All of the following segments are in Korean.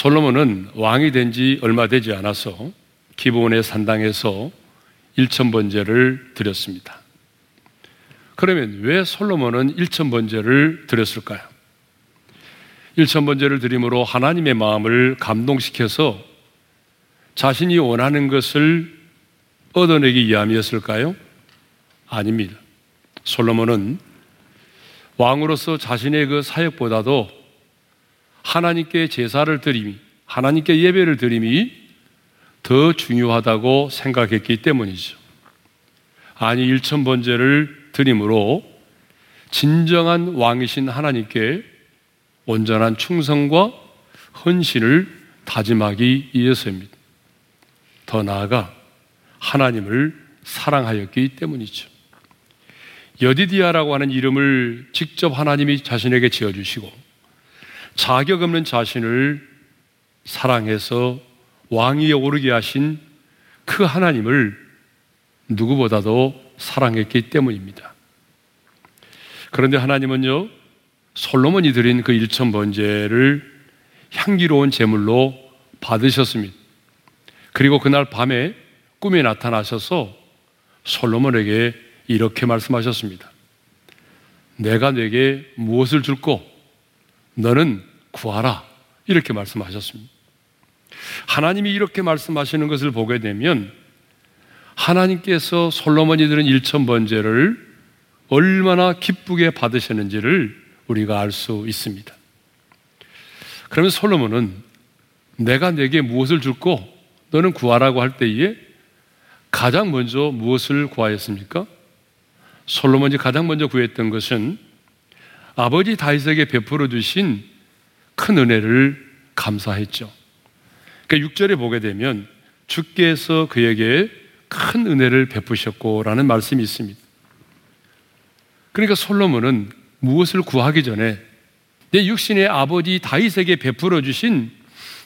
솔로몬은 왕이 된 지 얼마 되지 않아서 기브온의 산당에서 일천 번제를 드렸습니다. 그러면 왜 솔로몬은 일천 번제를 드렸을까요? 일천 번제를 드림으로 하나님의 마음을 감동시켜서 자신이 원하는 것을 얻어내기 위함이었을까요? 아닙니다. 솔로몬은 왕으로서 자신의 그 사역보다도 하나님께 제사를 드림이, 하나님께 예배를 드림이 더 중요하다고 생각했기 때문이죠. 아니, 일천번제를 드림으로 진정한 왕이신 하나님께 온전한 충성과 헌신을 다짐하기 위해서입니다. 더 나아가 하나님을 사랑하였기 때문이죠. 여디디아라고 하는 이름을 직접 하나님이 자신에게 지어주시고 자격 없는 자신을 사랑해서 왕위에 오르게 하신 그 하나님을 누구보다도 사랑했기 때문입니다. 그런데 하나님은요, 솔로몬이 드린 그 일천 번제를 향기로운 제물로 받으셨습니다. 그리고 그날 밤에 꿈에 나타나셔서 솔로몬에게 이렇게 말씀하셨습니다. 내가 내게 무엇을 줄고 너는 구하라. 이렇게 말씀하셨습니다. 하나님이 이렇게 말씀하시는 것을 보게 되면 하나님께서 솔로몬이 들은 일천 번제를 얼마나 기쁘게 받으셨는지를 우리가 알 수 있습니다. 그러면 솔로몬은 내가 내게 무엇을 줄고 너는 구하라고 할 때에 가장 먼저 무엇을 구하였습니까? 솔로몬이 가장 먼저 구했던 것은 아버지 다윗에게 베풀어 주신 큰 은혜를 감사했죠. 그러니까 6절에 보게 되면 주께서 그에게 큰 은혜를 베푸셨고라는 말씀이 있습니다. 그러니까 솔로몬은 무엇을 구하기 전에 내 육신의 아버지 다윗에게 베풀어 주신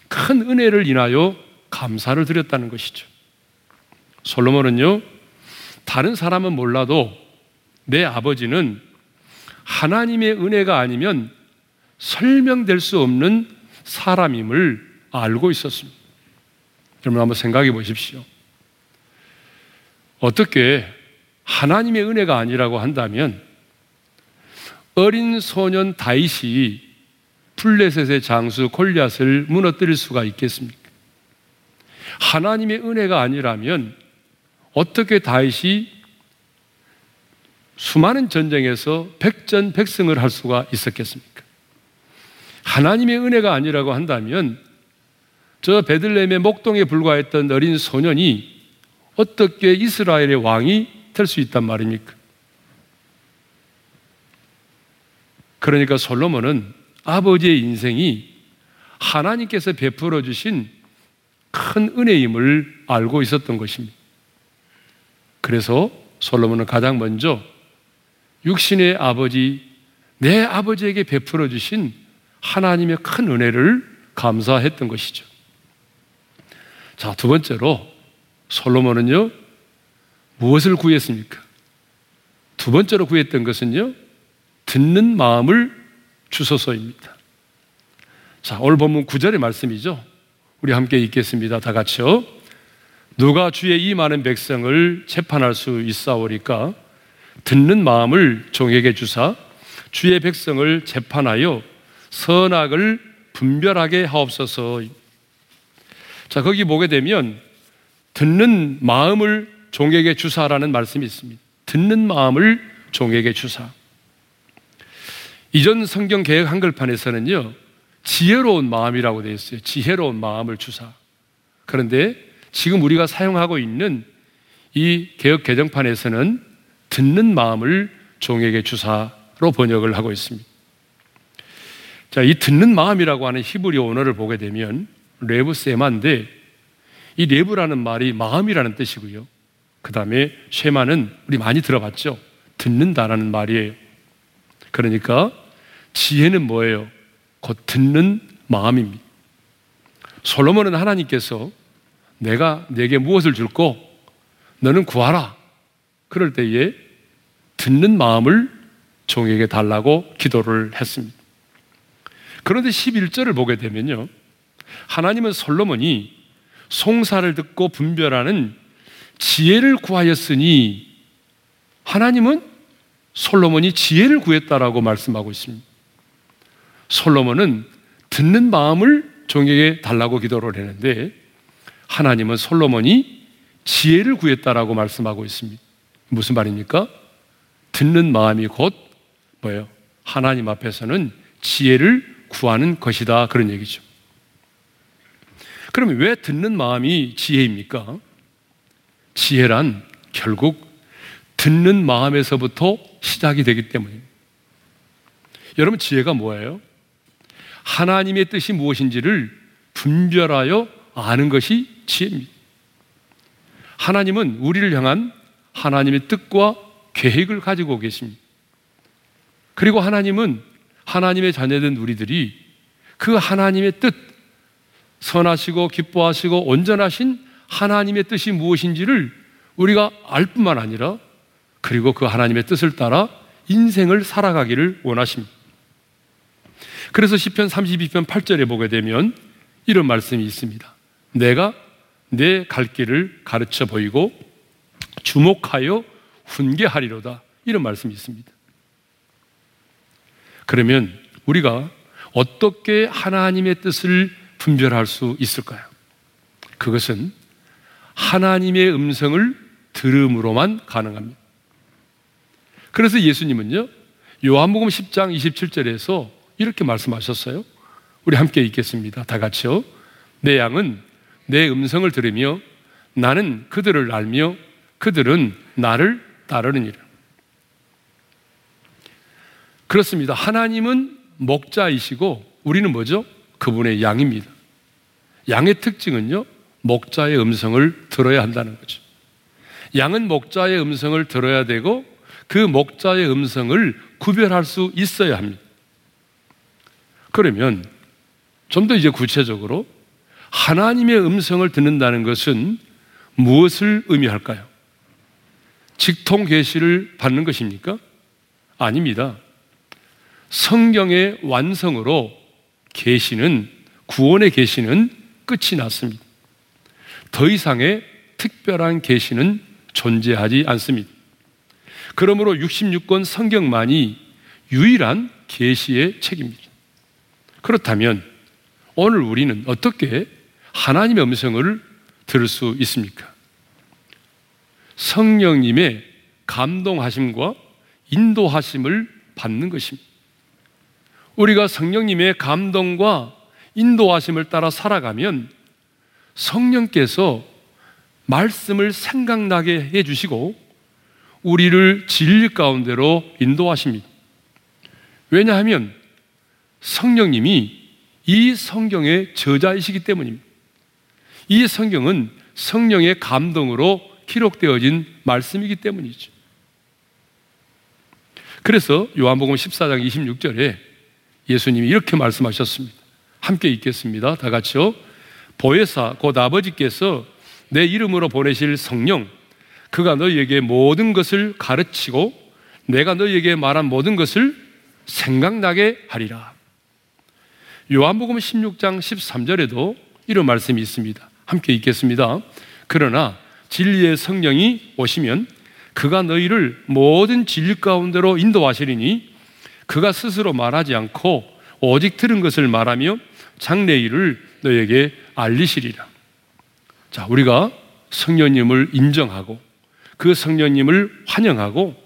큰 은혜를 인하여 감사를 드렸다는 것이죠. 솔로몬은요, 다른 사람은 몰라도 내 아버지는 하나님의 은혜가 아니면 설명될 수 없는 사람임을 알고 있었습니다. 여러분 한번 생각해 보십시오. 어떻게 하나님의 은혜가 아니라고 한다면 어린 소년 다윗이 플레셋의 장수 골리앗을 무너뜨릴 수가 있겠습니까? 하나님의 은혜가 아니라면 어떻게 다윗이 수많은 전쟁에서 백전백승을 할 수가 있었겠습니까? 하나님의 은혜가 아니라고 한다면 저 베들레헴의 목동에 불과했던 어린 소년이 어떻게 이스라엘의 왕이 될 수 있단 말입니까? 그러니까 솔로몬은 아버지의 인생이 하나님께서 베풀어 주신 큰 은혜임을 알고 있었던 것입니다. 그래서 솔로몬은 가장 먼저 육신의 아버지, 내 아버지에게 베풀어 주신 하나님의 큰 은혜를 감사했던 것이죠. 자, 두 번째로 솔로몬은요, 무엇을 구했습니까? 두 번째로 구했던 것은요, 듣는 마음을 주소서입니다. 자, 오늘 본문 9절의 말씀이죠. 우리 함께 읽겠습니다. 다 같이요. 누가 주의 이 많은 백성을 재판할 수 있사오리까? 듣는 마음을 종에게 주사 주의 백성을 재판하여 선악을 분별하게 하옵소서. 자, 거기 보게 되면 듣는 마음을 종에게 주사라는 말씀이 있습니다. 듣는 마음을 종에게 주사. 이전 성경 개혁 한글판에서는요, 지혜로운 마음이라고 되어 있어요. 지혜로운 마음을 주사. 그런데 지금 우리가 사용하고 있는 이 개혁 개정판에서는 듣는 마음을 종에게 주소서로 번역을 하고 있습니다. 자, 이 듣는 마음이라고 하는 히브리 언어를 보게 되면 레브 쉐마인데 이 레브라는 말이 마음이라는 뜻이고요. 그 다음에 쉐마는 우리 많이 들어봤죠. 듣는다라는 말이에요. 그러니까 지혜는 뭐예요? 곧 듣는 마음입니다. 솔로몬은 하나님께서 내가 내게 무엇을 줄고 너는 구하라. 그럴 때에 듣는 마음을 종에게 달라고 기도를 했습니다. 그런데 11절을 보게 되면요. 하나님은 솔로몬이 송사를 듣고 분별하는 지혜를 구하였으니 하나님은 솔로몬이 지혜를 구했다라고 말씀하고 있습니다. 솔로몬은 듣는 마음을 종에게 달라고 기도를 했는데 하나님은 솔로몬이 지혜를 구했다라고 말씀하고 있습니다. 무슨 말입니까? 듣는 마음이 곧 뭐예요? 하나님 앞에서는 지혜를 구하는 것이다. 그런 얘기죠. 그러면 왜 듣는 마음이 지혜입니까? 지혜란 결국 듣는 마음에서부터 시작이 되기 때문입니다. 여러분, 지혜가 뭐예요? 하나님의 뜻이 무엇인지를 분별하여 아는 것이 지혜입니다. 하나님은 우리를 향한 하나님의 뜻과 계획을 가지고 계십니다. 그리고 하나님은 하나님의 자녀된 우리들이 그 하나님의 뜻, 선하시고 기뻐하시고 온전하신 하나님의 뜻이 무엇인지를 우리가 알 뿐만 아니라 그리고 그 하나님의 뜻을 따라 인생을 살아가기를 원하십니다. 그래서 시편 32편 8절에 보게 되면 이런 말씀이 있습니다. 내가 내 갈 길을 가르쳐 보이고 주목하여 훈계하리로다. 이런 말씀이 있습니다. 그러면 우리가 어떻게 하나님의 뜻을 분별할 수 있을까요? 그것은 하나님의 음성을 들음으로만 가능합니다. 그래서 예수님은요, 요한복음 10장 27절에서 이렇게 말씀하셨어요. 우리 함께 읽겠습니다. 다 같이요. 내 양은 내 음성을 들으며 나는 그들을 알며 그들은 나를 따르느니라. 그렇습니다. 하나님은 목자이시고 우리는 뭐죠? 그분의 양입니다. 양의 특징은요, 목자의 음성을 들어야 한다는 거죠. 양은 목자의 음성을 들어야 되고 그 목자의 음성을 구별할 수 있어야 합니다. 그러면 좀 더 이제 구체적으로 하나님의 음성을 듣는다는 것은 무엇을 의미할까요? 직통 계시를 받는 것입니까? 아닙니다. 성경의 완성으로 계시는 구원의 계시는 끝이 났습니다. 더 이상의 특별한 계시는 존재하지 않습니다. 그러므로 66권 성경만이 유일한 계시의 책입니다. 그렇다면 오늘 우리는 어떻게 하나님의 음성을 들을 수 있습니까? 성령님의 감동하심과 인도하심을 받는 것입니다. 우리가 성령님의 감동과 인도하심을 따라 살아가면 성령께서 말씀을 생각나게 해주시고 우리를 진리 가운데로 인도하십니다. 왜냐하면 성령님이 이 성경의 저자이시기 때문입니다. 이 성경은 성령의 감동으로 기록되어진 말씀이기 때문이죠. 그래서 요한복음 14장 26절에 예수님이 이렇게 말씀하셨습니다. 함께 읽겠습니다. 다 같이요. 보혜사 곧 아버지께서 내 이름으로 보내실 성령 그가 너희에게 모든 것을 가르치고 내가 너희에게 말한 모든 것을 생각나게 하리라. 요한복음 16장 13절에도 이런 말씀이 있습니다. 함께 읽겠습니다. 그러나 진리의 성령이 오시면 그가 너희를 모든 진리 가운데로 인도하시리니 그가 스스로 말하지 않고 오직 들은 것을 말하며 장래 일을 너에게 알리시리라. 자, 우리가 성령님을 인정하고 그 성령님을 환영하고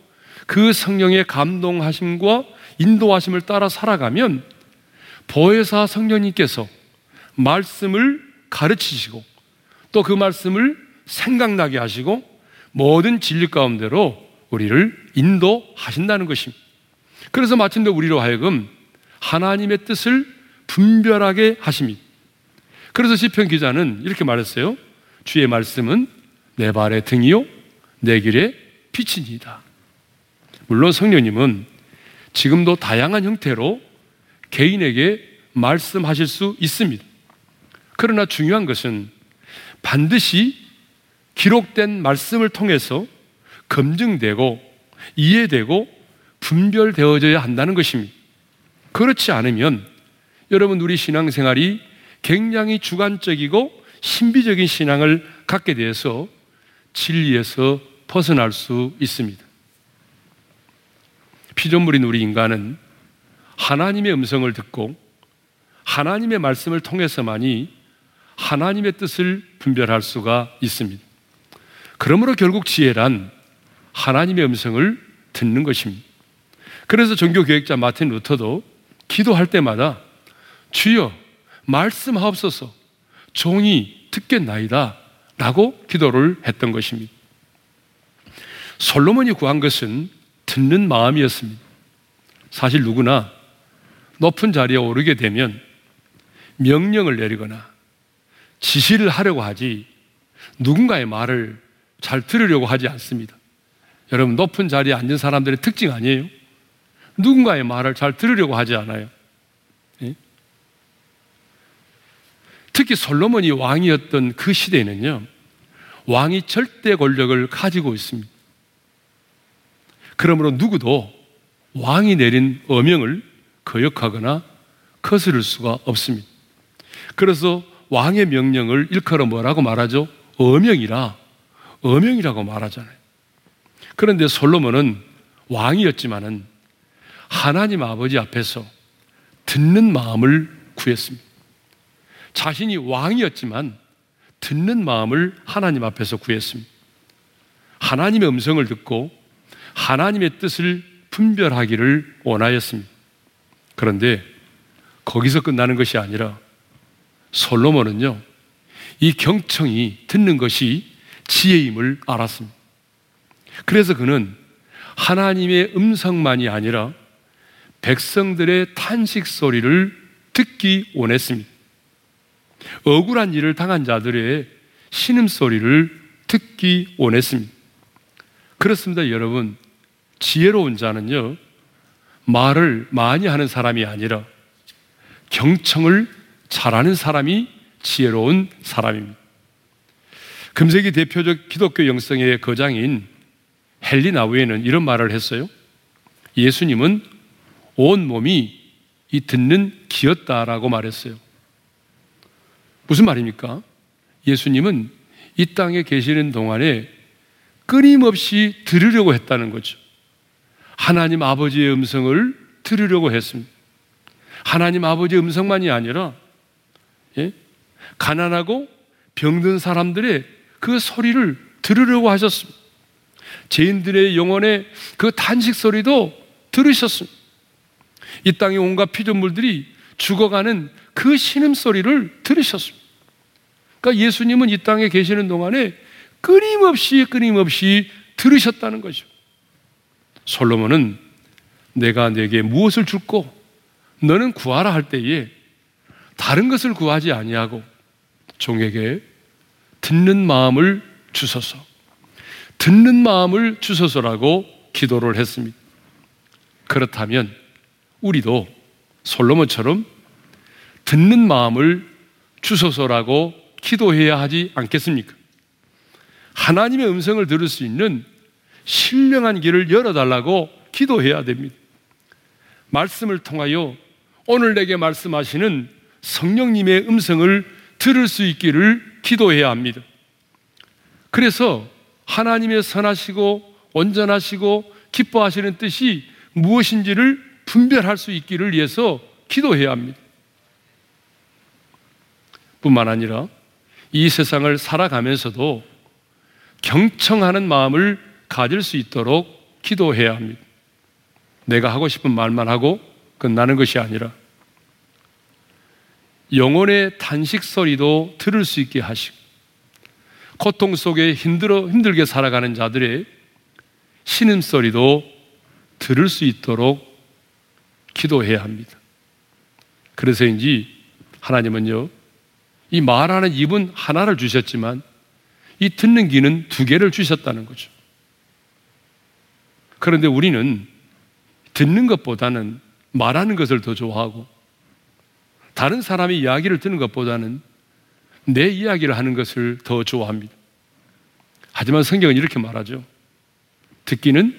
그 성령의 감동하심과 인도하심을 따라 살아가면 보혜사 성령님께서 말씀을 가르치시고 또 그 말씀을 생각나게 하시고 모든 진리 가운데로 우리를 인도하신다는 것입니다. 그래서 마침내 우리로 하여금 하나님의 뜻을 분별하게 하십니다. 그래서 시편 기자는 이렇게 말했어요. 주의 말씀은 내 발의 등이요 내 길의 빛입니다. 물론 성령님은 지금도 다양한 형태로 개인에게 말씀하실 수 있습니다. 그러나 중요한 것은 반드시 기록된 말씀을 통해서 검증되고 이해되고 분별되어져야 한다는 것입니다. 그렇지 않으면 여러분 우리 신앙생활이 굉장히 주관적이고 신비적인 신앙을 갖게 되어서 진리에서 벗어날 수 있습니다. 피조물인 우리 인간은 하나님의 음성을 듣고 하나님의 말씀을 통해서만이 하나님의 뜻을 분별할 수가 있습니다. 그러므로 결국 지혜란 하나님의 음성을 듣는 것입니다. 그래서 종교 교육자 마틴 루터도 기도할 때마다 주여 말씀하옵소서 종이 듣겠나이다 라고 기도를 했던 것입니다. 솔로몬이 구한 것은 듣는 마음이었습니다. 사실 누구나 높은 자리에 오르게 되면 명령을 내리거나 지시를 하려고 하지 누군가의 말을 잘 들으려고 하지 않습니다. 여러분, 높은 자리에 앉은 사람들의 특징 아니에요? 누군가의 말을 잘 들으려고 하지 않아요. 예? 특히 솔로몬이 왕이었던 그 시대에는요, 왕이 절대 권력을 가지고 있습니다. 그러므로 누구도 왕이 내린 어명을 거역하거나 거스를 수가 없습니다. 그래서 왕의 명령을 일컬어 뭐라고 말하죠? 어명이라, 어명이라고 말하잖아요. 그런데 솔로몬은 왕이었지만은 하나님 아버지 앞에서 듣는 마음을 구했습니다. 자신이 왕이었지만 듣는 마음을 하나님 앞에서 구했습니다. 하나님의 음성을 듣고 하나님의 뜻을 분별하기를 원하였습니다. 그런데 거기서 끝나는 것이 아니라 솔로몬은요, 이 경청이 듣는 것이 지혜임을 알았습니다. 그래서 그는 하나님의 음성만이 아니라 백성들의 탄식 소리를 듣기 원했습니다. 억울한 일을 당한 자들의 신음소리를 듣기 원했습니다. 그렇습니다, 여러분. 지혜로운 자는요, 말을 많이 하는 사람이 아니라 경청을 잘하는 사람이 지혜로운 사람입니다. 금세기 대표적 기독교 영성의 거장인 헨리 나우에는 이런 말을 했어요. 예수님은 온 몸이 이 듣는 귀였다라고 말했어요. 무슨 말입니까? 예수님은 이 땅에 계시는 동안에 끊임없이 들으려고 했다는 거죠. 하나님 아버지의 음성을 들으려고 했습니다. 하나님 아버지의 음성만이 아니라 예? 가난하고 병든 사람들의 그 소리를 들으려고 하셨습니다. 죄인들의 영혼의 그 탄식 소리도 들으셨습니다. 이 땅의 온갖 피조물들이 죽어가는 그 신음 소리를 들으셨습니다. 그러니까 예수님은 이 땅에 계시는 동안에 끊임없이 끊임없이 들으셨다는 거죠. 솔로몬은 내가 내게 무엇을 줄고 너는 구하라 할 때에 다른 것을 구하지 아니하고 종에게 듣는 마음을 주소서. 듣는 마음을 주소서라고 기도를 했습니다. 그렇다면 우리도 솔로몬처럼 듣는 마음을 주소서라고 기도해야 하지 않겠습니까? 하나님의 음성을 들을 수 있는 신령한 길을 열어달라고 기도해야 됩니다. 말씀을 통하여 오늘 내게 말씀하시는 성령님의 음성을 들을 수 있기를 기도해야 합니다. 그래서 하나님의 선하시고 온전하시고 기뻐하시는 뜻이 무엇인지를 분별할 수 있기를 위해서 기도해야 합니다. 뿐만 아니라 이 세상을 살아가면서도 경청하는 마음을 가질 수 있도록 기도해야 합니다. 내가 하고 싶은 말만 하고 끝나는 것이 아니라 영혼의 탄식 소리도 들을 수 있게 하시고 고통 속에 힘들어 힘들게 살아가는 자들의 신음 소리도 들을 수 있도록 기도해야 합니다. 그래서인지 하나님은요 이 말하는 입은 하나를 주셨지만 이 듣는 귀는 두 개를 주셨다는 거죠. 그런데 우리는 듣는 것보다는 말하는 것을 더 좋아하고 다른 사람의 이야기를 듣는 것보다는 내 이야기를 하는 것을 더 좋아합니다. 하지만 성경은 이렇게 말하죠. 듣기는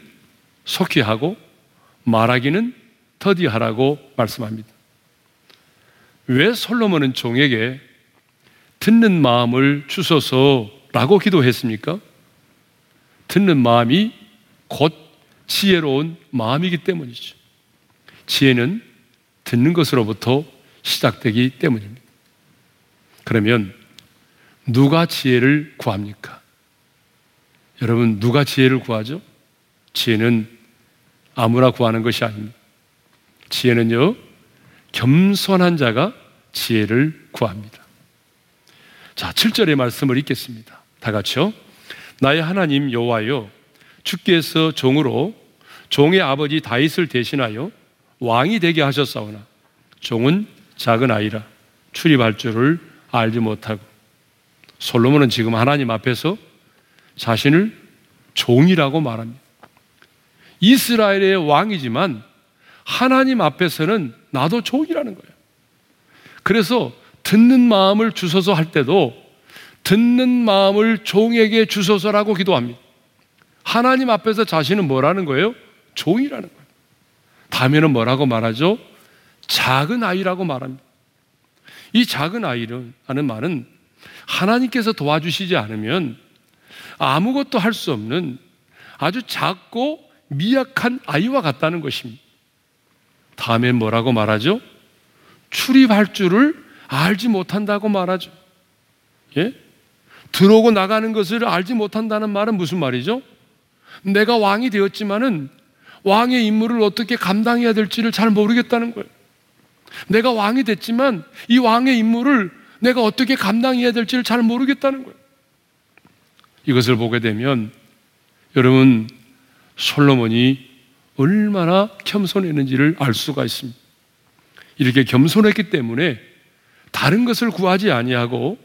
속히 하고 말하기는 더디 하라고 말씀합니다. 왜 솔로몬은 종에게 듣는 마음을 주소서라고 기도했습니까? 듣는 마음이 곧 지혜로운 마음이기 때문이죠. 지혜는 듣는 것으로부터 시작되기 때문입니다. 그러면 누가 지혜를 구합니까? 여러분, 누가 지혜를 구하죠? 지혜는 아무나 구하는 것이 아닙니다. 지혜는요, 겸손한 자가 지혜를 구합니다. 자, 7절의 말씀을 읽겠습니다. 다 같이요. 나의 하나님 여호와여 주께서 종으로 종의 아버지 다윗을 대신하여 왕이 되게 하셨사오나 종은 작은 아이라 출입할 줄을 알지 못하고 솔로몬은 지금 하나님 앞에서 자신을 종이라고 말합니다. 이스라엘의 왕이지만 하나님 앞에서는 나도 종이라는 거예요. 그래서 듣는 마음을 주소서 할 때도 듣는 마음을 종에게 주소서라고 기도합니다. 하나님 앞에서 자신은 뭐라는 거예요? 종이라는 거예요. 다음에는 뭐라고 말하죠? 작은 아이라고 말합니다. 이 작은 아이라는 말은 하나님께서 도와주시지 않으면 아무것도 할 수 없는 아주 작고 미약한 아이와 같다는 것입니다. 다음엔 뭐라고 말하죠? 출입할 줄을 알지 못한다고 말하죠. 예? 들어오고 나가는 것을 알지 못한다는 말은 무슨 말이죠? 내가 왕이 되었지만은 왕의 임무를 어떻게 감당해야 될지를 잘 모르겠다는 거예요. 내가 왕이 됐지만 이 왕의 임무를 내가 어떻게 감당해야 될지를 잘 모르겠다는 거예요. 이것을 보게 되면 여러분 솔로몬이 얼마나 겸손했는지를 알 수가 있습니다. 이렇게 겸손했기 때문에 다른 것을 구하지 아니하고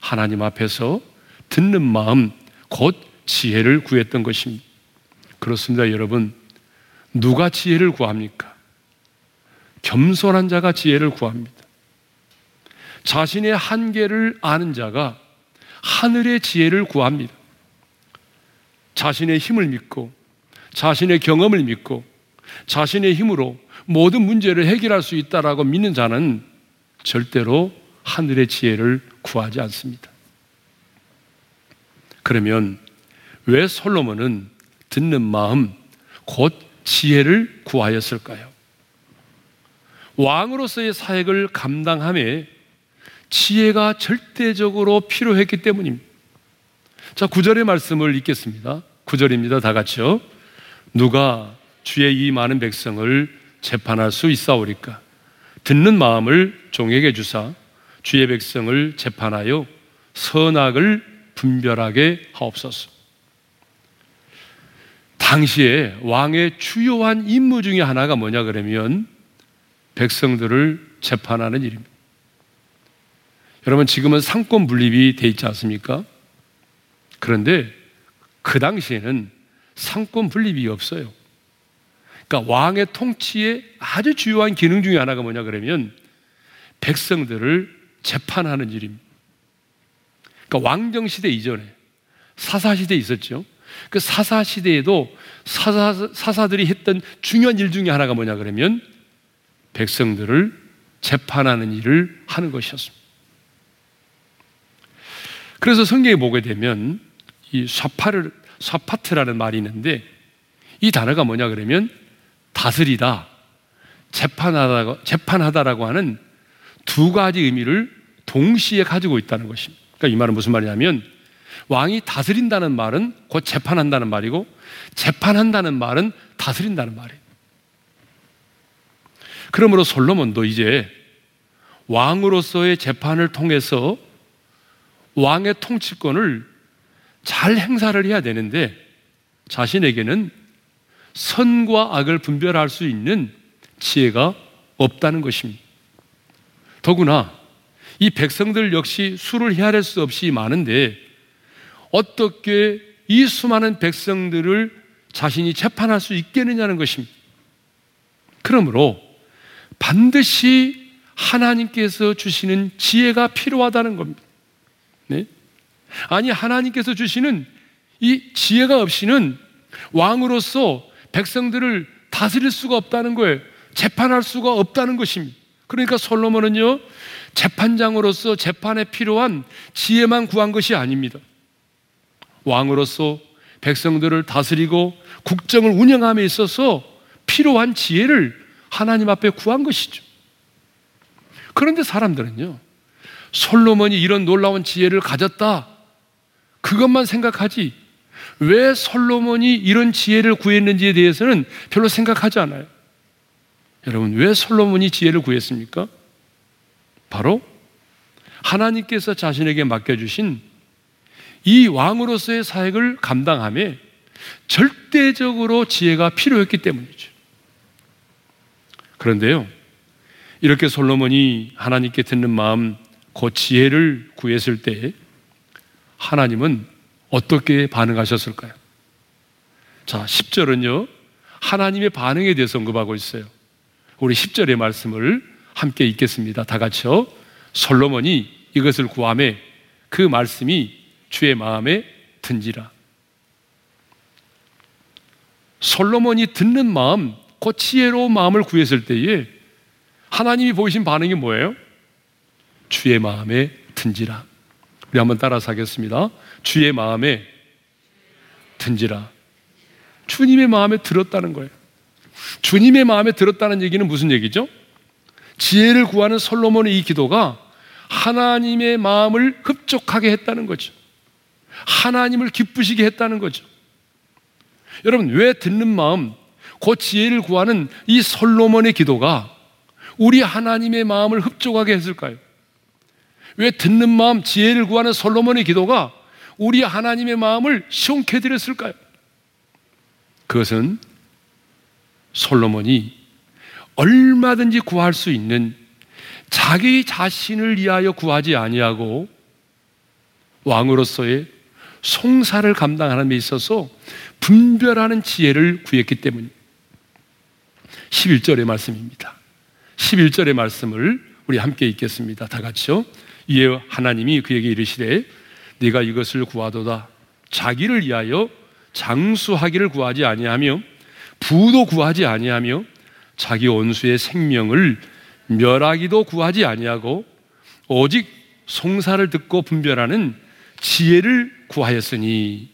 하나님 앞에서 듣는 마음 곧 지혜를 구했던 것입니다. 그렇습니다, 여러분. 누가 지혜를 구합니까? 겸손한 자가 지혜를 구합니다. 자신의 한계를 아는 자가 하늘의 지혜를 구합니다. 자신의 힘을 믿고 자신의 경험을 믿고 자신의 힘으로 모든 문제를 해결할 수 있다라고 믿는 자는 절대로 하늘의 지혜를 구하지 않습니다. 그러면 왜 솔로몬은 듣는 마음, 곧 지혜를 구하였을까요? 왕으로서의 사역을 감당함에 지혜가 절대적으로 필요했기 때문입니다. 자, 구절의 말씀을 읽겠습니다. 구절입니다 다 같이요. 누가 주의 이 많은 백성을 재판할 수 있사오리까? 듣는 마음을 종에게 주사 주의 백성을 재판하여 선악을 분별하게 하옵소서. 당시에 왕의 주요한 임무 중에 하나가 뭐냐 그러면 백성들을 재판하는 일입니다. 여러분 지금은 상권 분립이 돼 있지 않습니까? 그런데 그 당시에는 상권 분립이 없어요. 그러니까 왕의 통치의 아주 주요한 기능 중에 하나가 뭐냐 그러면 백성들을 재판하는 일입니다. 그러니까 왕정 시대 이전에 사사 시대 있었죠. 그 사사 시대에도 사사, 사사들이 했던 중요한 일 중에 하나가 뭐냐 그러면 백성들을 재판하는 일을 하는 것이었습니다. 그래서 성경에 보게 되면 이 샤파를 샤파트라는 말이 있는데 이 단어가 뭐냐 그러면 다스리다, 재판하다, 재판하다라고 하는 두 가지 의미를 동시에 가지고 있다는 것입니다. 그러니까 이 말은 무슨 말이냐면 왕이 다스린다는 말은 곧 재판한다는 말이고 재판한다는 말은 다스린다는 말이에요. 그러므로 솔로몬도 이제 왕으로서의 재판을 통해서 왕의 통치권을 잘 행사를 해야 되는데 자신에게는 선과 악을 분별할 수 있는 지혜가 없다는 것입니다. 더구나 이 백성들 역시 수를 헤아릴 수 없이 많은데 어떻게 이 수많은 백성들을 자신이 재판할 수 있겠느냐는 것입니다. 그러므로 반드시 하나님께서 주시는 지혜가 필요하다는 겁니다. 네? 아니, 하나님께서 주시는 이 지혜가 없이는 왕으로서 백성들을 다스릴 수가 없다는 거예요. 재판할 수가 없다는 것입니다. 그러니까 솔로몬은요, 재판장으로서 재판에 필요한 지혜만 구한 것이 아닙니다. 왕으로서 백성들을 다스리고 국정을 운영함에 있어서 필요한 지혜를 하나님 앞에 구한 것이죠. 그런데 사람들은요, 솔로몬이 이런 놀라운 지혜를 가졌다. 그것만 생각하지. 왜 솔로몬이 이런 지혜를 구했는지에 대해서는 별로 생각하지 않아요. 여러분, 왜 솔로몬이 지혜를 구했습니까? 바로 하나님께서 자신에게 맡겨주신 이 왕으로서의 사역을 감당함에 절대적으로 지혜가 필요했기 때문이죠. 그런데요, 이렇게 솔로몬이 하나님께 듣는 마음, 그 지혜를 구했을 때 하나님은 어떻게 반응하셨을까요? 자, 10절은요, 하나님의 반응에 대해서 언급하고 있어요. 우리 10절의 말씀을 함께 읽겠습니다. 다 같이요. 솔로몬이 이것을 구함에 그 말씀이 주의 마음에 든지라. 솔로몬이 듣는 마음, 그 지혜로운 마음을 구했을 때에 하나님이 보이신 반응이 뭐예요? 주의 마음에 든지라. 우리 한번 따라서 하겠습니다. 주의 마음에 든지라. 주님의 마음에 들었다는 거예요. 주님의 마음에 들었다는 얘기는 무슨 얘기죠? 지혜를 구하는 솔로몬의 이 기도가 하나님의 마음을 흡족하게 했다는 거죠. 하나님을 기쁘시게 했다는 거죠. 여러분, 왜 듣는 마음, 그 지혜를 구하는 이 솔로몬의 기도가 우리 하나님의 마음을 흡족하게 했을까요? 왜 듣는 마음, 지혜를 구하는 솔로몬의 기도가 우리 하나님의 마음을 시원케 해드렸을까요? 그것은 솔로몬이 얼마든지 구할 수 있는 자기 자신을 위하여 구하지 아니하고 왕으로서의 송사를 감당하는 데 있어서 분별하는 지혜를 구했기 때문입니다. 11절의 말씀입니다. 11절의 말씀을 우리 함께 읽겠습니다. 다 같이요. 이에 하나님이 그에게 이르시되 네가 이것을 구하도다 자기를 위하여 장수하기를 구하지 아니하며 부도 구하지 아니하며 자기 원수의 생명을 멸하기도 구하지 아니하고 오직 송사를 듣고 분별하는 지혜를 구하였으니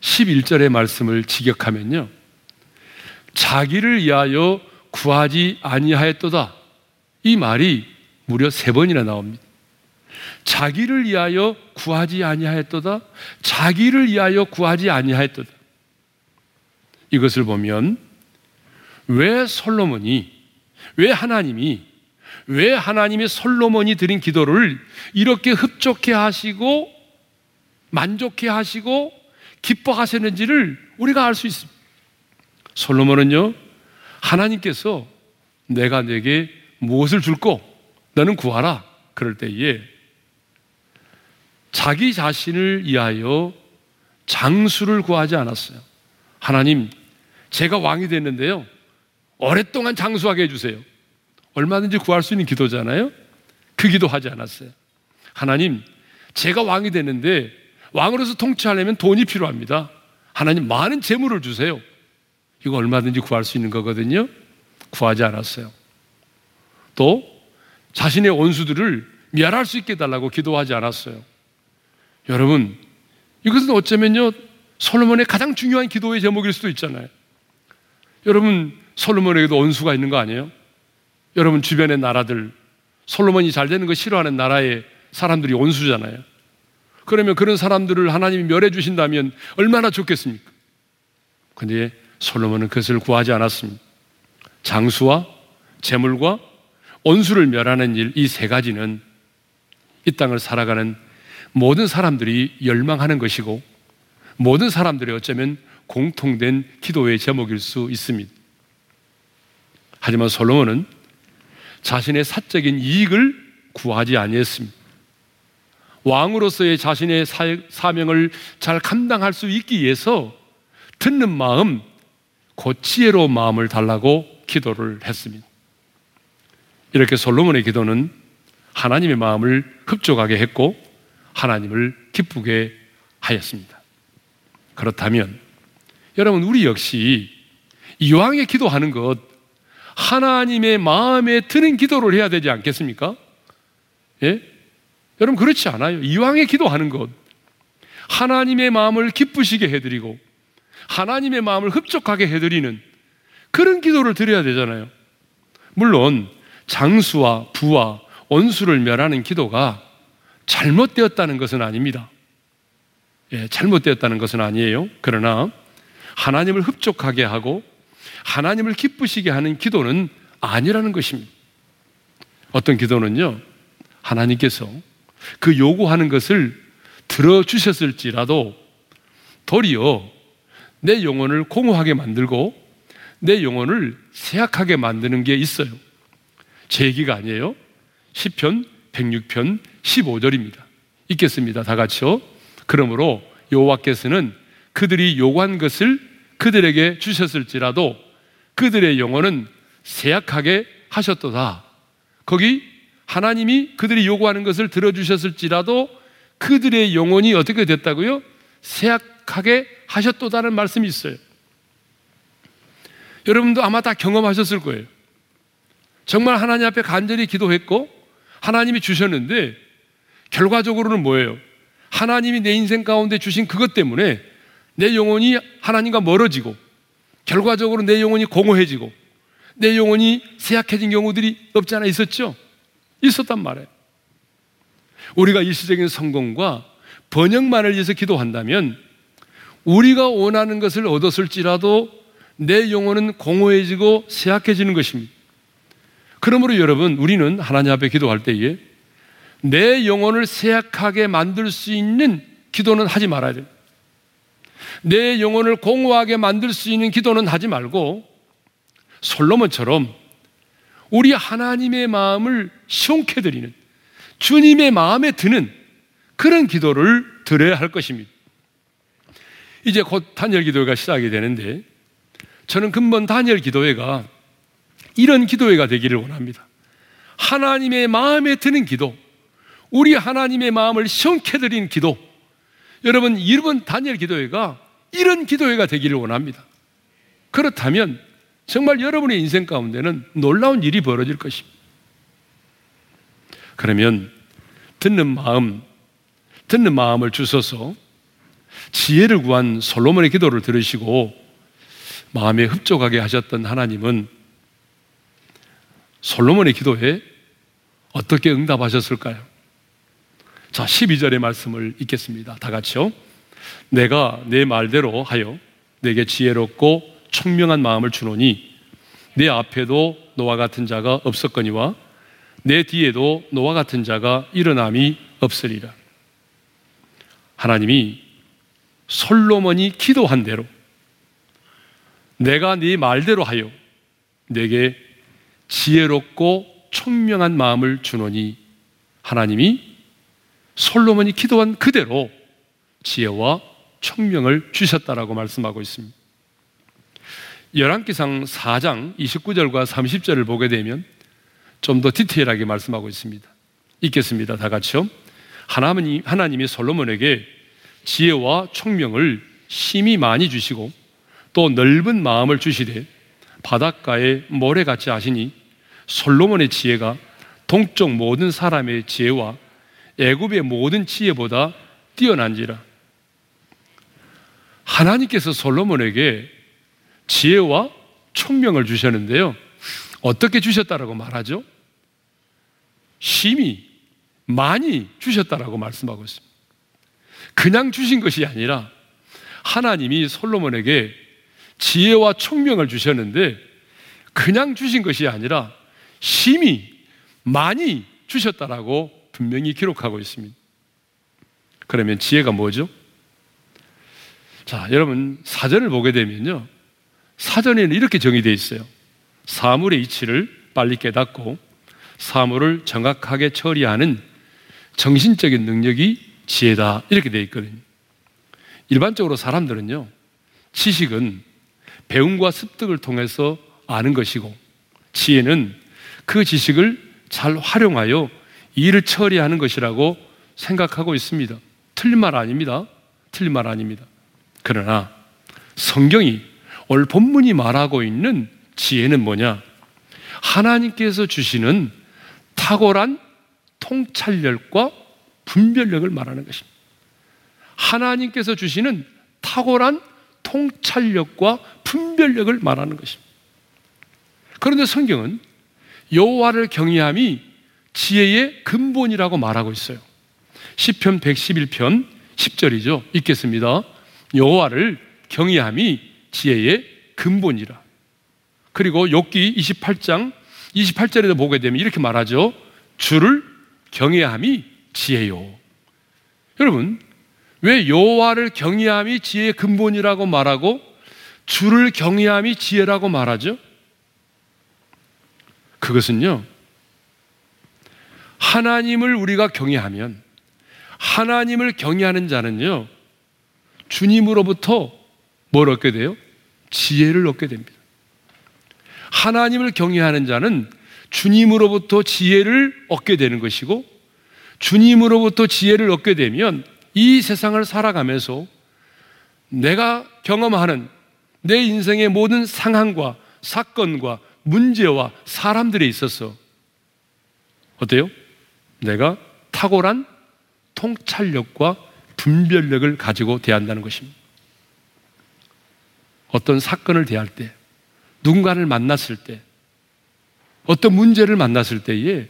11절의 말씀을 직역하면요. 자기를 위하여 구하지 아니하였도다. 이 말이 무려 세 번이나 나옵니다. 자기를 위하여 구하지 아니하였도다. 자기를 위하여 구하지 아니하였도다. 이것을 보면 왜 솔로몬이 왜 하나님이 왜 하나님이 솔로몬이 드린 기도를 이렇게 흡족해 하시고 만족해 하시고 기뻐하셨는지를 우리가 알 수 있습니다. 솔로몬은요, 하나님께서 내가 내게 무엇을 줄고 너는 구하라. 그럴 때에 자기 자신을 위하여 장수를 구하지 않았어요. 하나님, 제가 왕이 됐는데요. 오랫동안 장수하게 해주세요. 얼마든지 구할 수 있는 기도잖아요. 그 기도 하지 않았어요. 하나님, 제가 왕이 됐는데 왕으로서 통치하려면 돈이 필요합니다. 하나님, 많은 재물을 주세요. 이거 얼마든지 구할 수 있는 거거든요. 구하지 않았어요. 또 자신의 원수들을 멸할 수 있게 해달라고 기도하지 않았어요. 여러분, 이것은 어쩌면요, 솔로몬의 가장 중요한 기도의 제목일 수도 있잖아요. 여러분, 솔로몬에게도 원수가 있는 거 아니에요? 여러분 주변의 나라들 솔로몬이 잘 되는 거 싫어하는 나라의 사람들이 원수잖아요. 그러면 그런 사람들을 하나님이 멸해 주신다면 얼마나 좋겠습니까? 근데 솔로몬은 그것을 구하지 않았습니다. 장수와 재물과 원수를 멸하는 일, 이 세 가지는 이 땅을 살아가는 모든 사람들이 열망하는 것이고 모든 사람들이 어쩌면 공통된 기도의 제목일 수 있습니다. 하지만 솔로몬은 자신의 사적인 이익을 구하지 아니했습니다. 왕으로서의 자신의 사명을 잘 감당할 수 있기 위해서 듣는 마음, 고치혜로 마음을 달라고 기도를 했습니다. 이렇게 솔로몬의 기도는 하나님의 마음을 흡족하게 했고 하나님을 기쁘게 하였습니다. 그렇다면 여러분 우리 역시 이왕에 기도하는 것 하나님의 마음에 드는 기도를 해야 되지 않겠습니까? 예? 여러분 그렇지 않아요. 이왕에 기도하는 것. 하나님의 마음을 기쁘시게 해드리고 하나님의 마음을 흡족하게 해드리는 그런 기도를 드려야 되잖아요. 물론 장수와 부와 원수를 멸하는 기도가 잘못되었다는 것은 아닙니다. 예, 잘못되었다는 것은 아니에요. 그러나 하나님을 흡족하게 하고 하나님을 기쁘시게 하는 기도는 아니라는 것입니다. 어떤 기도는요, 하나님께서 그 요구하는 것을 들어주셨을지라도 도리어 내 영혼을 공허하게 만들고 내 영혼을 쇠약하게 만드는 게 있어요. 제 얘기가 아니에요. 10편 106편 15절입니다. 읽겠습니다. 다 같이요. 그러므로 여호와께서는 그들이 요구한 것을 그들에게 주셨을지라도 그들의 영혼은 쇠약하게 하셨도다. 거기 하나님이 그들이 요구하는 것을 들어주셨을지라도 그들의 영혼이 어떻게 됐다고요? 쇠약 하게 하셨도다는 말씀이 있어요. 여러분도 아마 다 경험하셨을 거예요. 정말 하나님 앞에 간절히 기도했고 하나님이 주셨는데 결과적으로는 뭐예요? 하나님이 내 인생 가운데 주신 그것 때문에 내 영혼이 하나님과 멀어지고 결과적으로 내 영혼이 공허해지고 내 영혼이 쇠약해진 경우들이 없지 않아 있었죠? 있었단 말이에요. 우리가 일시적인 성공과 번영만을 위해서 기도한다면 우리가 원하는 것을 얻었을지라도 내 영혼은 공허해지고 쇠약해지는 것입니다. 그러므로 여러분, 우리는 하나님 앞에 기도할 때에 내 영혼을 쇠약하게 만들 수 있는 기도는 하지 말아야 돼요. 내 영혼을 공허하게 만들 수 있는 기도는 하지 말고 솔로몬처럼 우리 하나님의 마음을 시원케 드리는 주님의 마음에 드는 그런 기도를 드려야 할 것입니다. 이제 곧 단열 기도회가 시작이 되는데 저는 근본 단열 기도회가 이런 기도회가 되기를 원합니다. 하나님의 마음에 드는 기도, 우리 하나님의 마음을 시원케 드리는 기도. 여러분, 이번 단열 기도회가 이런 기도회가 되기를 원합니다. 그렇다면 정말 여러분의 인생 가운데는 놀라운 일이 벌어질 것입니다. 그러면 듣는 마음, 듣는 마음을 주셔서 지혜를 구한 솔로몬의 기도를 들으시고 마음에 흡족하게 하셨던 하나님은 솔로몬의 기도에 어떻게 응답하셨을까요? 자, 12절의 말씀을 읽겠습니다. 다 같이요. 내가 내 말대로 하여 내게 지혜롭고 총명한 마음을 주노니 내 앞에도 너와 같은 자가 없었거니와 내 뒤에도 너와 같은 자가 일어남이 없으리라. 하나님이 솔로몬이 기도한 대로 내가 네 말대로 하여 내게 지혜롭고 총명한 마음을 주노니 하나님이 솔로몬이 기도한 그대로 지혜와 청명을 주셨다라고 말씀하고 있습니다. 열왕기상 4장 29절과 30절을 보게 되면 좀 더 디테일하게 말씀하고 있습니다. 읽겠습니다. 다 같이요. 하나님이, 하나님이 솔로몬에게 지혜와 총명을 심히 많이 주시고 또 넓은 마음을 주시되 바닷가에 모래같이 하시니 솔로몬의 지혜가 동쪽 모든 사람의 지혜와 애굽의 모든 지혜보다 뛰어난지라. 하나님께서 솔로몬에게 지혜와 총명을 주셨는데요. 어떻게 주셨다라고 말하죠? 심히 많이 주셨다라고 말씀하고 있습니다. 그냥 주신 것이 아니라 하나님이 솔로몬에게 지혜와 총명을 주셨는데 그냥 주신 것이 아니라 심히 많이 주셨다라고 분명히 기록하고 있습니다. 그러면 지혜가 뭐죠? 자, 여러분 사전을 보게 되면요. 사전에는 이렇게 정의되어 있어요. 사물의 이치를 빨리 깨닫고 사물을 정확하게 처리하는 정신적인 능력이 지혜다. 이렇게 되어 있거든요. 일반적으로 사람들은요, 지식은 배움과 습득을 통해서 아는 것이고, 지혜는 그 지식을 잘 활용하여 일을 처리하는 것이라고 생각하고 있습니다. 틀린 말 아닙니다. 틀린 말 아닙니다. 그러나 성경이 오늘 본문이 말하고 있는 지혜는 뭐냐? 하나님께서 주시는 탁월한 통찰력과 분별력을 말하는 것입니다. 하나님께서 주시는 탁월한 통찰력과 분별력을 말하는 것입니다. 그런데 성경은 여호와를 경외함이 지혜의 근본이라고 말하고 있어요. 시편 111편 10절이죠. 읽겠습니다. 여호와를 경외함이 지혜의 근본이라. 그리고 욥기 28장 28절에도 보게 되면 이렇게 말하죠. 주를 경외함이 지혜요. 여러분, 왜 여호와를 경외함이 지혜의 근본이라고 말하고 주를 경외함이 지혜라고 말하죠? 그것은요. 하나님을 우리가 경외하면 하나님을 경외하는 자는요. 주님으로부터 뭘 얻게 돼요? 지혜를 얻게 됩니다. 하나님을 경외하는 자는 주님으로부터 지혜를 얻게 되는 것이고 주님으로부터 지혜를 얻게 되면 이 세상을 살아가면서 내가 경험하는 내 인생의 모든 상황과 사건과 문제와 사람들에 있어서 어때요? 내가 탁월한 통찰력과 분별력을 가지고 대한다는 것입니다. 어떤 사건을 대할 때, 누군가를 만났을 때, 어떤 문제를 만났을 때에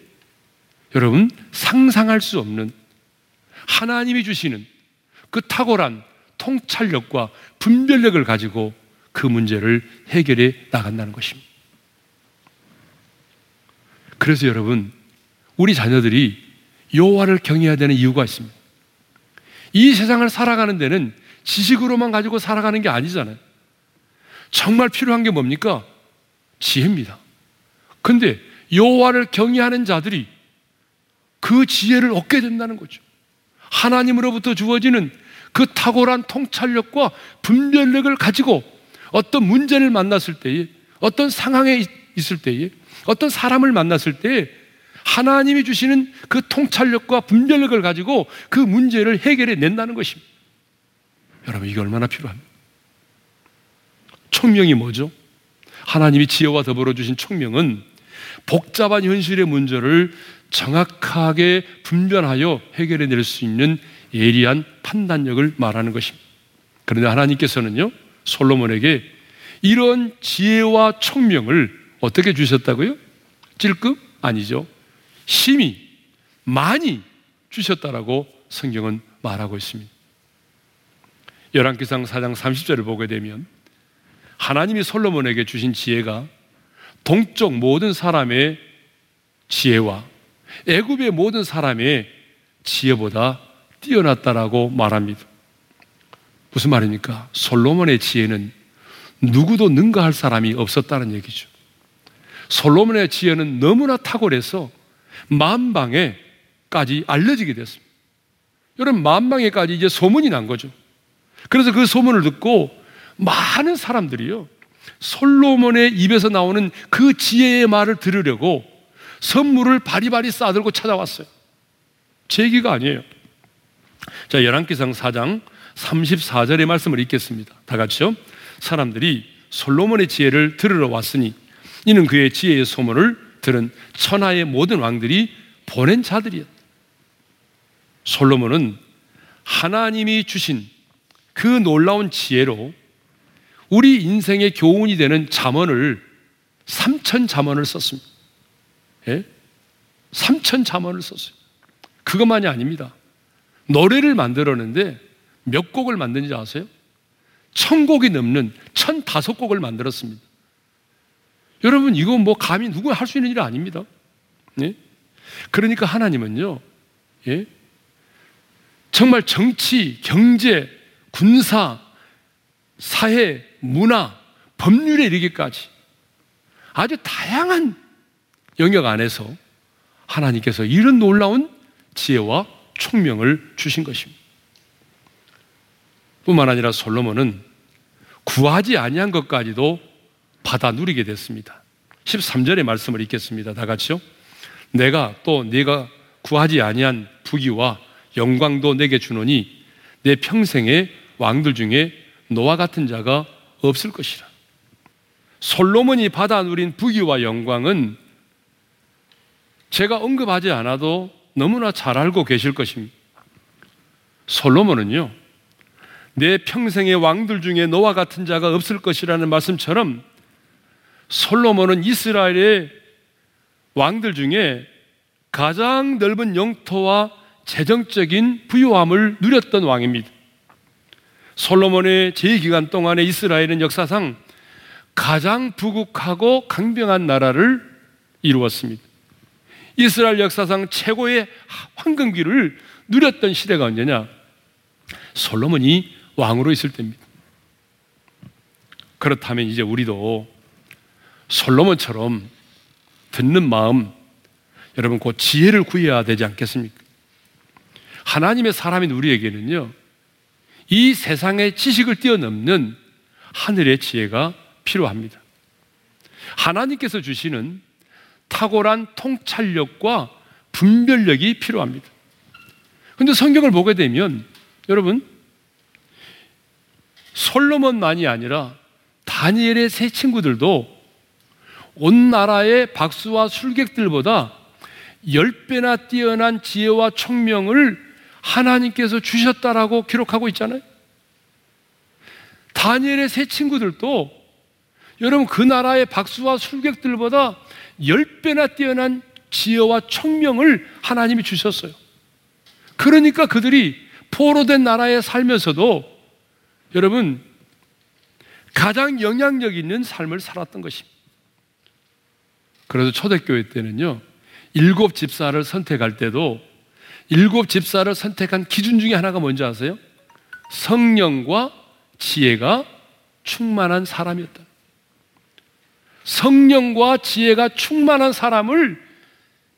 여러분 상상할 수 없는 하나님이 주시는 그 탁월한 통찰력과 분별력을 가지고 그 문제를 해결해 나간다는 것입니다. 그래서 여러분 우리 자녀들이 여호와를 경외해야 되는 이유가 있습니다. 이 세상을 살아가는 데는 지식으로만 가지고 살아가는 게 아니잖아요. 정말 필요한 게 뭡니까? 지혜입니다. 근데 여호와를 경외하는 자들이 그 지혜를 얻게 된다는 거죠. 하나님으로부터 주어지는 그 탁월한 통찰력과 분별력을 가지고 어떤 문제를 만났을 때에 어떤 상황에 있을 때에 어떤 사람을 만났을 때에 하나님이 주시는 그 통찰력과 분별력을 가지고 그 문제를 해결해 낸다는 것입니다. 여러분, 이게 얼마나 필요합니까? 총명이 뭐죠? 하나님이 지혜와 더불어 주신 총명은 복잡한 현실의 문제를 정확하게 분별하여 해결해 낼 수 있는 예리한 판단력을 말하는 것입니다. 그런데 하나님께서는요, 솔로몬에게 이런 지혜와 총명을 어떻게 주셨다고요? 찔끔? 아니죠. 심히 많이 주셨다라고 성경은 말하고 있습니다. 열왕기상 4장 30절을 보게 되면 하나님이 솔로몬에게 주신 지혜가 동쪽 모든 사람의 지혜와 애굽의 모든 사람의 지혜보다 뛰어났다라고 말합니다. 무슨 말입니까? 솔로몬의 지혜는 누구도 능가할 사람이 없었다는 얘기죠. 솔로몬의 지혜는 너무나 탁월해서 만방에까지 알려지게 됐습니다. 여러분, 만방에까지 이제 소문이 난 거죠. 그래서 그 소문을 듣고 많은 사람들이요. 솔로몬의 입에서 나오는 그 지혜의 말을 들으려고 선물을 바리바리 싸들고 찾아왔어요. 제 얘기가 아니에요. 자, 열왕기상 4장 34절의 말씀을 읽겠습니다. 다 같이요. 사람들이 솔로몬의 지혜를 들으러 왔으니 이는 그의 지혜의 소문을 들은 천하의 모든 왕들이 보낸 자들이었다. 솔로몬은 하나님이 주신 그 놀라운 지혜로 우리 인생의 교훈이 되는 잠언을 3천 잠언을 썼습니다. 예? 3천 잠언을 썼어요. 그것만이 아닙니다. 노래를 만들었는데 몇 곡을 만든지 아세요? 천 곡이 넘는 천 다섯 곡을 만들었습니다. 여러분, 이거 뭐 감히 누구나 할 수 있는 일 아닙니다. 예? 그러니까 하나님은요, 예? 정말 정치, 경제, 군사, 사회, 문화, 법률에 이르기까지 아주 다양한 영역 안에서 하나님께서 이런 놀라운 지혜와 총명을 주신 것입니다. 뿐만 아니라 솔로몬은 구하지 아니한 것까지도 받아 누리게 됐습니다. 13절의 말씀을 읽겠습니다. 다 같이요. 내가 또 네가 구하지 아니한 부귀와 영광도 내게 주노니 내 평생에 왕들 중에 노아 같은 자가 없을 것이라. 솔로몬이 받아 누린 부귀와 영광은 제가 언급하지 않아도 너무나 잘 알고 계실 것입니다. 솔로몬은요, 내 평생의 왕들 중에 너와 같은 자가 없을 것이라는 말씀처럼 솔로몬은 이스라엘의 왕들 중에 가장 넓은 영토와 재정적인 부유함을 누렸던 왕입니다. 솔로몬의 제2기간 동안에 이스라엘은 역사상 가장 부국하고 강병한 나라를 이루었습니다. 이스라엘 역사상 최고의 황금기를 누렸던 시대가 언제냐? 솔로몬이 왕으로 있을 때입니다. 그렇다면 이제 우리도 솔로몬처럼 듣는 마음, 여러분 곧 지혜를 구해야 되지 않겠습니까? 하나님의 사람인 우리에게는요, 이 세상의 지식을 뛰어넘는 하늘의 지혜가 필요합니다. 하나님께서 주시는 탁월한 통찰력과 분별력이 필요합니다. 근데 성경을 보게 되면 여러분 솔로몬만이 아니라 다니엘의 세 친구들도 온 나라의 박수와 술객들보다 열 배나 뛰어난 지혜와 총명을 하나님께서 주셨다라고 기록하고 있잖아요. 다니엘의 세 친구들도 여러분 그 나라의 박수와 술객들보다 열 배나 뛰어난 지혜와 총명을 하나님이 주셨어요. 그러니까 그들이 포로된 나라에 살면서도 여러분 가장 영향력 있는 삶을 살았던 것입니다. 그래서 초대교회 때는요, 일곱 집사를 선택할 때도 일곱 집사를 선택한 기준 중에 하나가 뭔지 아세요? 성령과 지혜가 충만한 사람이었다. 성령과 지혜가 충만한 사람을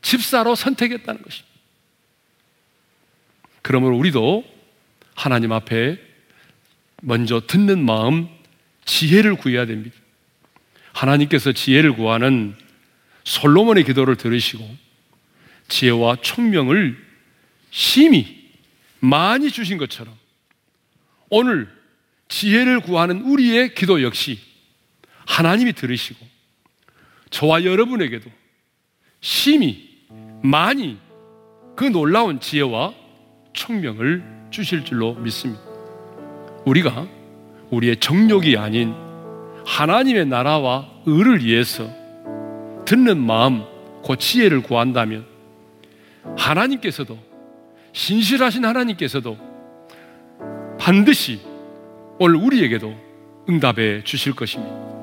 집사로 선택했다는 것입니다. 그러므로 우리도 하나님 앞에 먼저 듣는 마음, 지혜를 구해야 됩니다. 하나님께서 지혜를 구하는 솔로몬의 기도를 들으시고 지혜와 총명을 심히 많이 주신 것처럼 오늘 지혜를 구하는 우리의 기도 역시 하나님이 들으시고 저와 여러분에게도 심히 많이 그 놀라운 지혜와 총명을 주실 줄로 믿습니다. 우리가 우리의 정욕이 아닌 하나님의 나라와 의를 위해서 듣는 마음, 그 지혜를 구한다면 하나님께서도 신실하신 하나님께서도 반드시 오늘 우리에게도 응답해 주실 것입니다.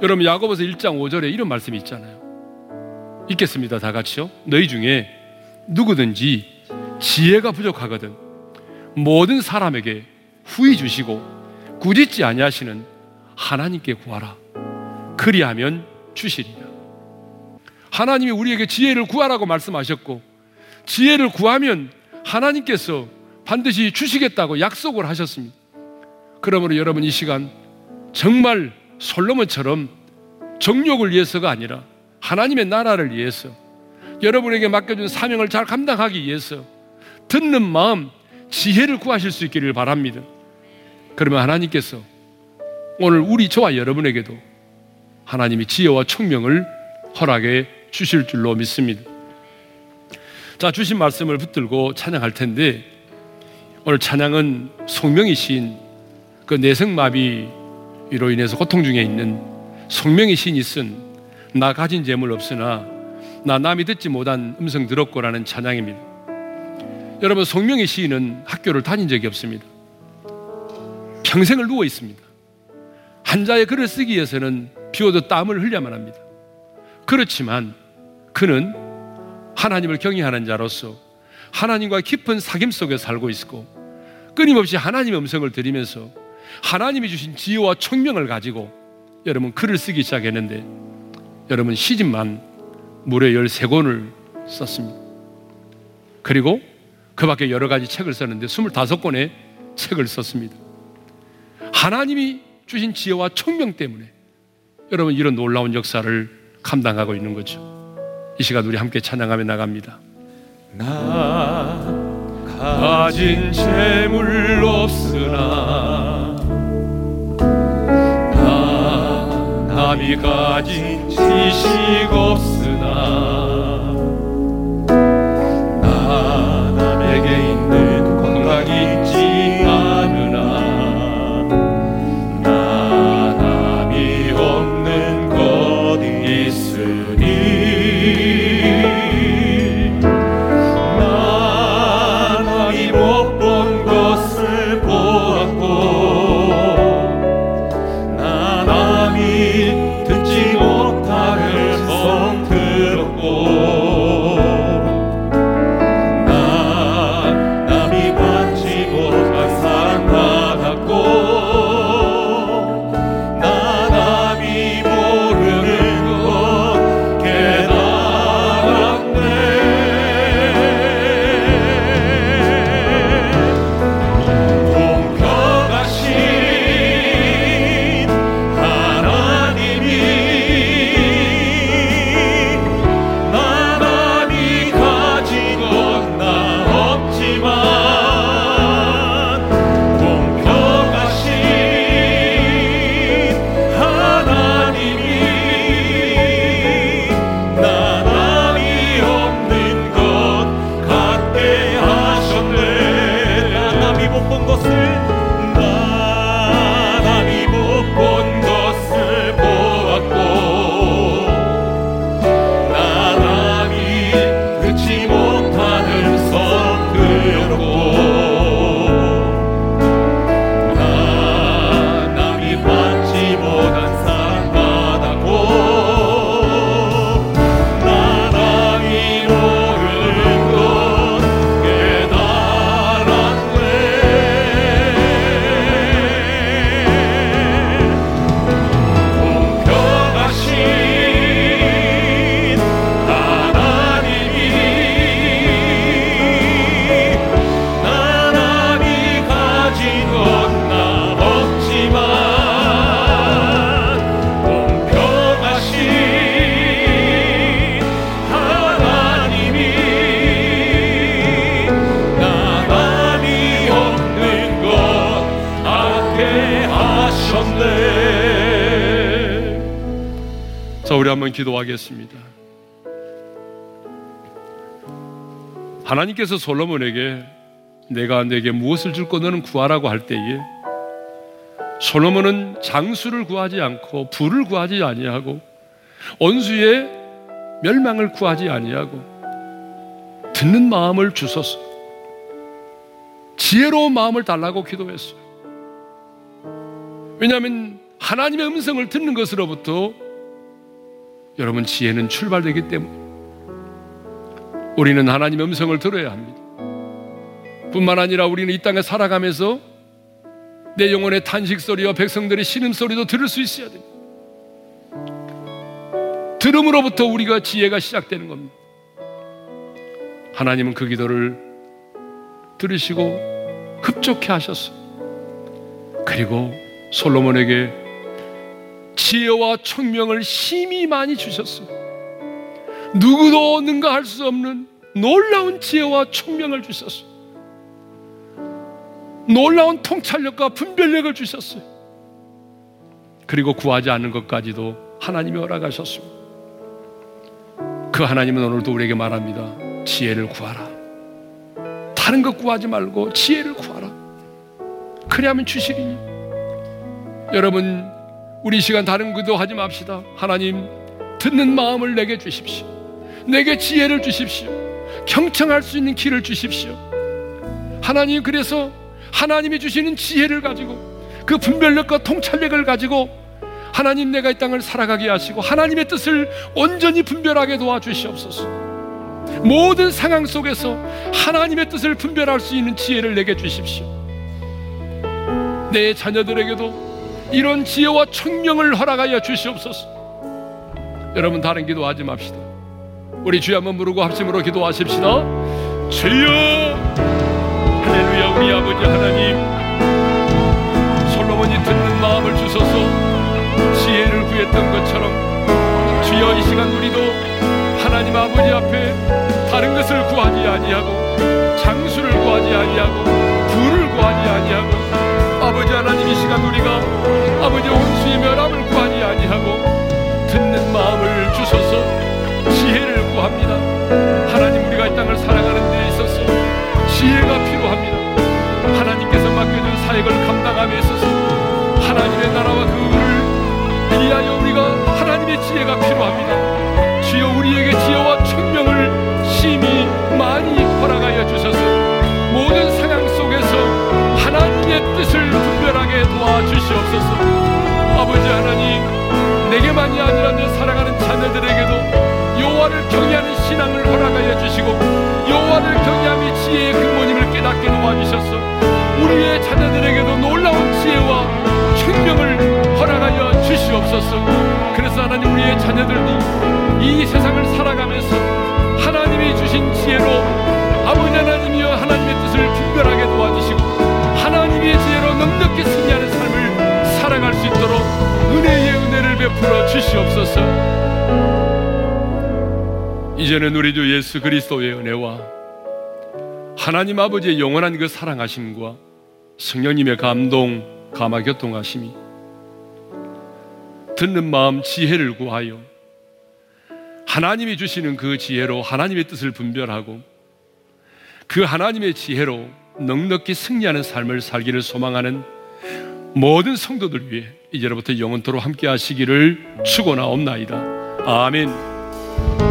여러분 야고보서 1장 5절에 이런 말씀이 있잖아요. 읽겠습니다. 다 같이요. 너희 중에 누구든지 지혜가 부족하거든 모든 사람에게 후히 주시고 꾸짖지 아니하시는 하나님께 구하라. 그리하면 주시리라. 하나님이 우리에게 지혜를 구하라고 말씀하셨고 지혜를 구하면 하나님께서 반드시 주시겠다고 약속을 하셨습니다. 그러므로 여러분 이 시간 정말 솔로몬처럼 정욕을 위해서가 아니라 하나님의 나라를 위해서 여러분에게 맡겨준 사명을 잘 감당하기 위해서 듣는 마음 지혜를 구하실 수 있기를 바랍니다. 그러면 하나님께서 오늘 우리 저와 여러분에게도 하나님이 지혜와 총명을 허락해 주실 줄로 믿습니다. 자, 주신 말씀을 붙들고 찬양할 텐데 오늘 찬양은 시인 그 내성마비 로 인해서 고통 중에 있는 송명희 시인이 쓴 나 가진 재물 없으나 나 남이 듣지 못한 음성 들었고라는 찬양입니다. 여러분 송명희 시인은 학교를 다닌 적이 없습니다. 평생을 누워 있습니다. 한자의 글을 쓰기 위해서는 비오도 땀을 흘려야만 합니다. 그렇지만 그는 하나님을 경외하는 자로서 하나님과 깊은 사귐 속에 살고 있고 끊임없이 하나님의 음성을 들으면서 하나님이 주신 지혜와 총명을 가지고 여러분 글을 쓰기 시작했는데 여러분 시집만 무려 13권을 썼습니다. 그리고 그 밖에 여러 가지 책을 썼는데 25권의 책을 썼습니다. 하나님이 주신 지혜와 총명 때문에 여러분 이런 놀라운 역사를 감당하고 있는 거죠. 이 시간 우리 함께 찬양하며 나갑니다. 나 가진 재물 없으나 나 남이 가진 지식 없으 우리 한번 기도하겠습니다. 하나님께서 솔로몬에게 내가 내게 무엇을 줄거 너는 구하라고 할 때에 솔로몬은 장수를 구하지 않고 부를 구하지 아니하고 원수의 멸망을 구하지 아니하고 듣는 마음을 주소서 지혜로운 마음을 달라고 기도했어요. 왜냐하면 하나님의 음성을 듣는 것으로부터 여러분 지혜는 출발되기 때문에 우리는 하나님의 음성을 들어야 합니다. 뿐만 아니라 우리는 이 땅에 살아가면서 내 영혼의 탄식 소리와 백성들의 신음 소리도 들을 수 있어야 됩니다. 들음으로부터 우리가 지혜가 시작되는 겁니다. 하나님은 그 기도를 들으시고 흡족해 하셨어요. 그리고 솔로몬에게 지혜와 총명을 심히 많이 주셨습니다. 누구도 능가할 수 없는 놀라운 지혜와 총명을 주셨어요. 놀라운 통찰력과 분별력을 주셨어요. 그리고 구하지 않는 것까지도 하나님이 허락하셨습니다. 그 하나님은 오늘도 우리에게 말합니다. 지혜를 구하라. 다른 것 구하지 말고 지혜를 구하라. 그래야만 주시리니. 여러분 우리 시간 다른 것도 하지 맙시다. 하나님, 듣는 마음을 내게 주십시오. 내게 지혜를 주십시오. 경청할 수 있는 길을 주십시오. 하나님, 그래서 하나님이 주시는 지혜를 가지고 그 분별력과 통찰력을 가지고 하나님 내가 이 땅을 살아가게 하시고 하나님의 뜻을 온전히 분별하게 도와주시옵소서. 모든 상황 속에서 하나님의 뜻을 분별할 수 있는 지혜를 내게 주십시오. 내 자녀들에게도 이런 지혜와 청명을 허락하여 주시옵소서. 여러분 다른 기도하지 맙시다. 우리 주여 한번 부르고 합심으로 기도하십시다. 주여 할렐루야 우리 아버지 하나님 솔로몬이 듣는 마음을 주소서 지혜를 구했던 것처럼 주여 이 시간 우리도 하나님 아버지 앞에 다른 것을 구하지 아니하고 장수를 구하지 아니하고 부를 구하지 아니하고 아버지 하나님 이 시간 우리가 아버지 원수의 멸함을 구하지 아니하고 듣는 마음을 주셔서 지혜를 구합니다. 하나님 우리가 이 땅을 살아가는 데 있어서 지혜가 필요합니다. 도와주시옵소서 아버지 하나님 내게만이 아니라 내 사랑하는 자녀들에게도 여호와를 경외하는 신앙을 허락하여 주시고 여호와를 경외함이 지혜의 근본임을 깨닫게 도와주셨소 우리의 자녀들에게도 놀라운 지혜와 생명을 허락하여 주시옵소서. 그래서 하나님 우리의 자녀들이 이 세상을 살아가면서 하나님이 주신 지혜로 아버지 하나님이여 있도록 은혜의 은혜를 베풀어 주시옵소서. 이제는 우리 주 예수 그리스도의 은혜와 하나님 아버지의 영원한 그 사랑하심과 성령님의 감동, 감화 교통하심이 듣는 마음 지혜를 구하여 하나님이 주시는 그 지혜로 하나님의 뜻을 분별하고 그 하나님의 지혜로 넉넉히 승리하는 삶을 살기를 소망하는 모든 성도들 위해 이제로부터 영원토록 함께 하시기를 축원하옵나이다. 아멘.